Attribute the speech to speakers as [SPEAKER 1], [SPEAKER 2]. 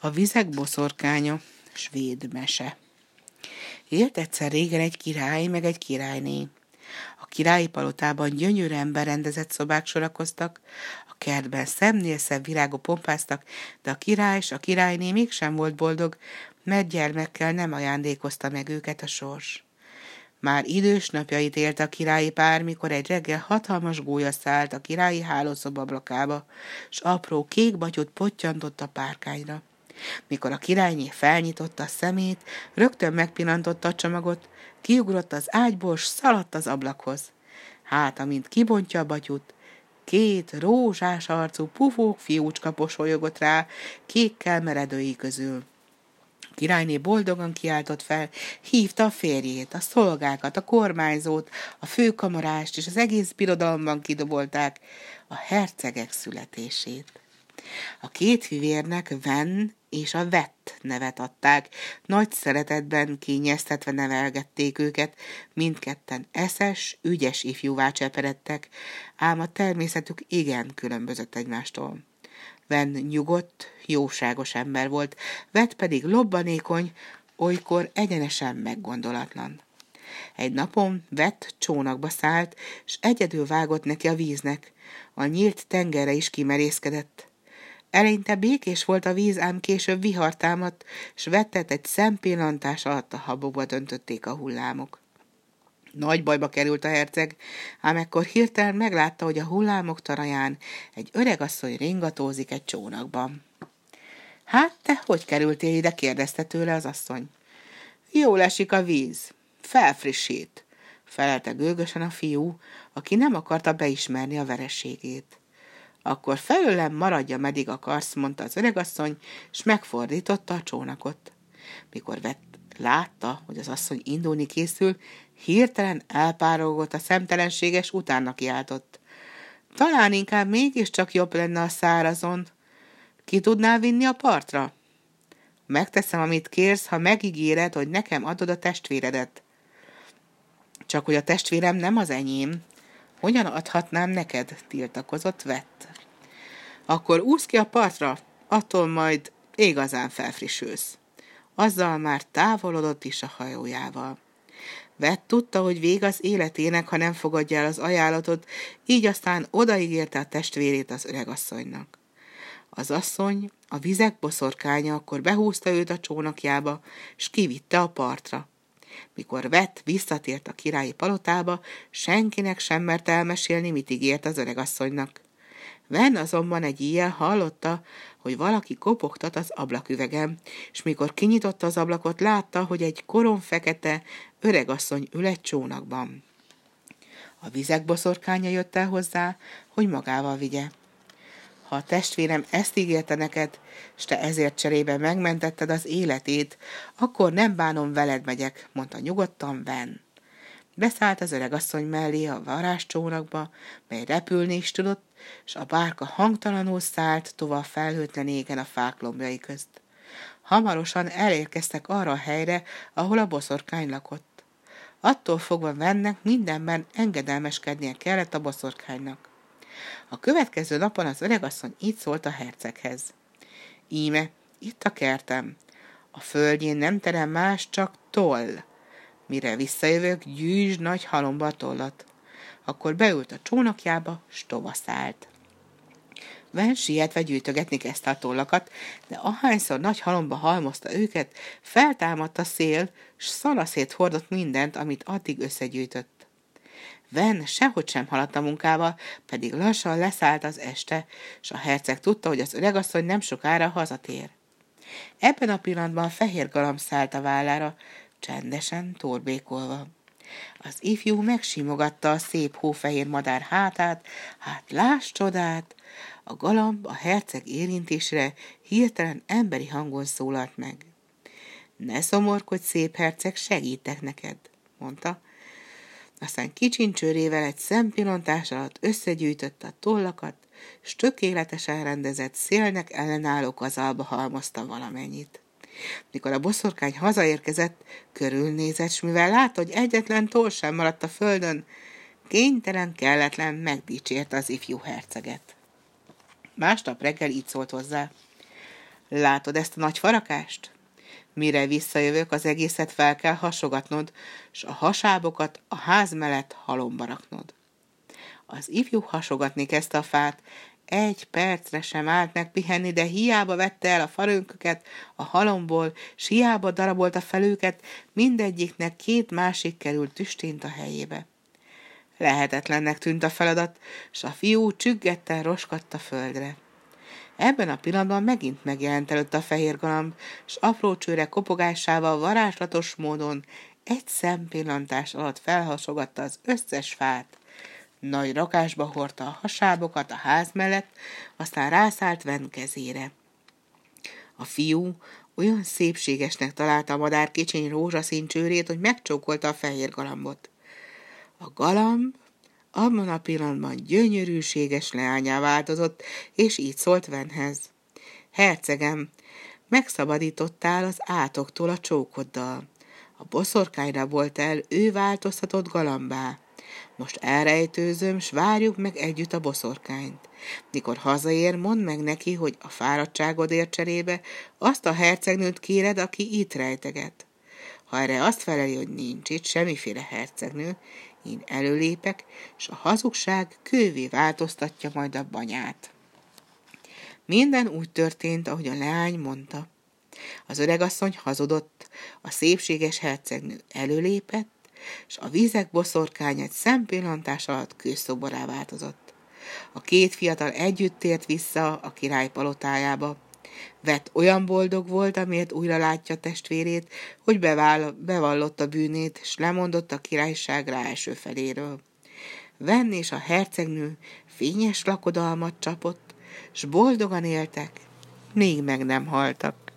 [SPEAKER 1] A vizek boszorkánya, svéd mese. Élt egyszer régen egy király, meg egy királyné. A királyi palotában gyönyörűen berendezett szobák sorakoztak, a kertben szemnél szebb virágok pompáztak, de a király és a királyné mégsem volt boldog, mert gyermekkel nem ajándékozta meg őket a sors. Már idős napjait élt a királyi pár, mikor egy reggel hatalmas gólya szállt a királyi hálószoba ablakába, s apró kék batyút pottyantott a párkányra. Mikor a királyné felnyitotta a szemét, rögtön megpillantotta a csomagot, kiugrott az ágyból, s szaladt az ablakhoz. Hát, amint kibontja a batyut, két rózsás arcú pufók fiúcska posolyogott rá kékkel meredői közül. A királyné boldogan kiáltott fel, hívta a férjét, a szolgákat, a kormányzót, a főkamarást, és az egész birodalomban kidobolták a hercegek születését. A két fivérnek Ven és a Vett nevet adták, nagy szeretetben kényeztetve nevelgették őket, mindketten eszes, ügyes ifjúvá cseperedtek, ám a természetük igen különbözött egymástól. Ven nyugodt, jóságos ember volt, Vett pedig lobbanékony, olykor egyenesen meggondolatlan. Egy napon Vett csónakba szállt, s egyedül vágott neki a víznek. A nyílt tengerre is kimerészkedett. Eleinte békés volt a víz, ám később vihar támadt, s vettet egy szempillantás alatt a habokba döntötték a hullámok. Nagy bajba került a herceg, ám ekkor hirtelen meglátta, hogy a hullámok taraján egy öregasszony ringatózik egy csónakban. Hát, te hogy kerültél ide? kérdezte tőle az asszony. Jól esik a víz. Felfrissít, felelte gőgösen a fiú, aki nem akarta beismerni a vereségét. Akkor felőlem maradja, meddig akarsz, mondta az öregasszony, és megfordította a csónakot. Mikor vett, látta, hogy az asszony indulni készül, hirtelen elpárolgott a szemtelenséges, utána kiáltott. Talán inkább mégiscsak jobb lenne a szárazon. Ki tudnál vinni a partra? Megteszem, amit kérsz, ha megígéred, hogy nekem adod a testvéredet. Csak hogy a testvérem nem az enyém, hogyan adhatnám neked? tiltakozott vett. Akkor úsz ki a partra, attól majd igazán felfrissülsz. Azzal már távolodott is a hajójával. Vett tudta, hogy vég az életének, ha nem fogadja el az ajánlatot, így aztán odaígérte a testvérét az öregasszonynak. Az asszony, a vizek boszorkánya akkor behúzta őt a csónakjába, s kivitte a partra. Mikor vett, visszatért a királyi palotába, senkinek sem mert elmesélni, mit ígért az öregasszonynak. Ven azonban egy ilyen hallotta, hogy valaki kopogtat az ablaküvegem, és mikor kinyitotta az ablakot, látta, hogy egy koron fekete öregasszony ül egy csónakban. A vizek boszorkánya jött el hozzá, hogy magával vigye. Ha a testvérem ezt ígérte neked, s te ezért cserébe megmentetted az életét, akkor nem bánom veled megyek, mondta nyugodtan Ben. Beszállt az öregasszony mellé a varázscsónakba, mely repülni is tudott, és a bárka hangtalanul szállt tovább felhőtlen égen a fák lombjai közt. Hamarosan elérkeztek arra a helyre, ahol a boszorkány lakott. Attól fogva vennek mindenben engedelmeskednie kellett a boszorkánynak. A következő napon az öregasszony így szólt a herceghez. Íme, itt a kertem. A földjén nem terem más, csak toll. Mire visszajövök, gyűjtsd nagy halomba a tollat. Akkor beült a csónakjába, s szállt. Ven sietve gyűjtögetni kezdte a tollakat, de ahányszor nagy halomba halmozta őket, feltámadt a szél, s szalaszét hordott mindent, amit addig összegyűjtött. Ven sehogy sem haladt a munkába, pedig lassan leszállt az este, s a herceg tudta, hogy az öregasszony nem sokára hazatér. Ebben a pillanatban fehér galamb szállt a vállára, csendesen torbékolva. Az ifjú megsimogatta a szép hófehér madár hátát, hát láss csodát! A galamb a herceg érintésre hirtelen emberi hangon szólalt meg. Ne szomorkodj, szép herceg, segítek neked, mondta. Aztán kicsincsőrével egy szempillantás alatt összegyűjtötte a tollakat, s tökéletesen rendezett szélnek ellenálló kazalba halmozta valamennyit. Mikor a boszorkány hazaérkezett, körülnézett, s mivel látta, hogy egyetlen toll sem maradt a földön, kénytelen, kelletlen megdicsért az ifjú herceget. Másnap reggel így szólt hozzá. Látod ezt a nagy farakást? Mire visszajövök, az egészet fel kell hasogatnod, s a hasábokat a ház mellett halomba raknod. Az ifjú hasogatni kezdte a fát, egy percre sem állt meg pihenni, de hiába vette el a farönköket a halomból, s hiába darabolta fel őket, mindegyiknek két másik került tüstént a helyébe. Lehetetlennek tűnt a feladat, s a fiú csüggetten roskadt a földre. Ebben a pillanatban megint megjelent előtt a fehér galamb, s apró csőre kopogásával varázslatos módon egy szempillantás alatt felhasogatta az összes fát. Nagy rakásba hordta a hasábokat a ház mellett, aztán rászállt Ven kezére. A fiú olyan szépségesnek találta a madár kicsiny rózsaszín csőrét, hogy megcsókolta a fehér galambot. A galamb abban a pillanatban gyönyörűséges leányá változott, és így szólt Venhez. Hercegem, megszabadítottál az átoktól a csókoddal. A boszorkányra volt el, ő változtatott galambá. Most elrejtőzöm, s várjuk meg együtt a boszorkányt. Mikor hazaér, mondd meg neki, hogy a fáradtságodért cserébe azt a hercegnőt kéred, aki itt rejteget. Ha erre azt feleli, hogy nincs itt semmiféle hercegnő, én előlépek, és a hazugság kővé változtatja majd a banyát. Minden úgy történt, ahogy a leány mondta. Az öregasszony hazudott, a szépséges hercegnő előlépett, és a vízek boszorkány egy szempillantás alatt kőszoborá változott. A két fiatal együtt tért vissza a király palotájába. Vett olyan boldog volt, amiért újra látja testvérét, hogy beváll, bevallotta bűnét, és lemondott a királyság rá első feléről. Venn és a hercegnő fényes lakodalmat csapott, s boldogan éltek, még meg nem haltak.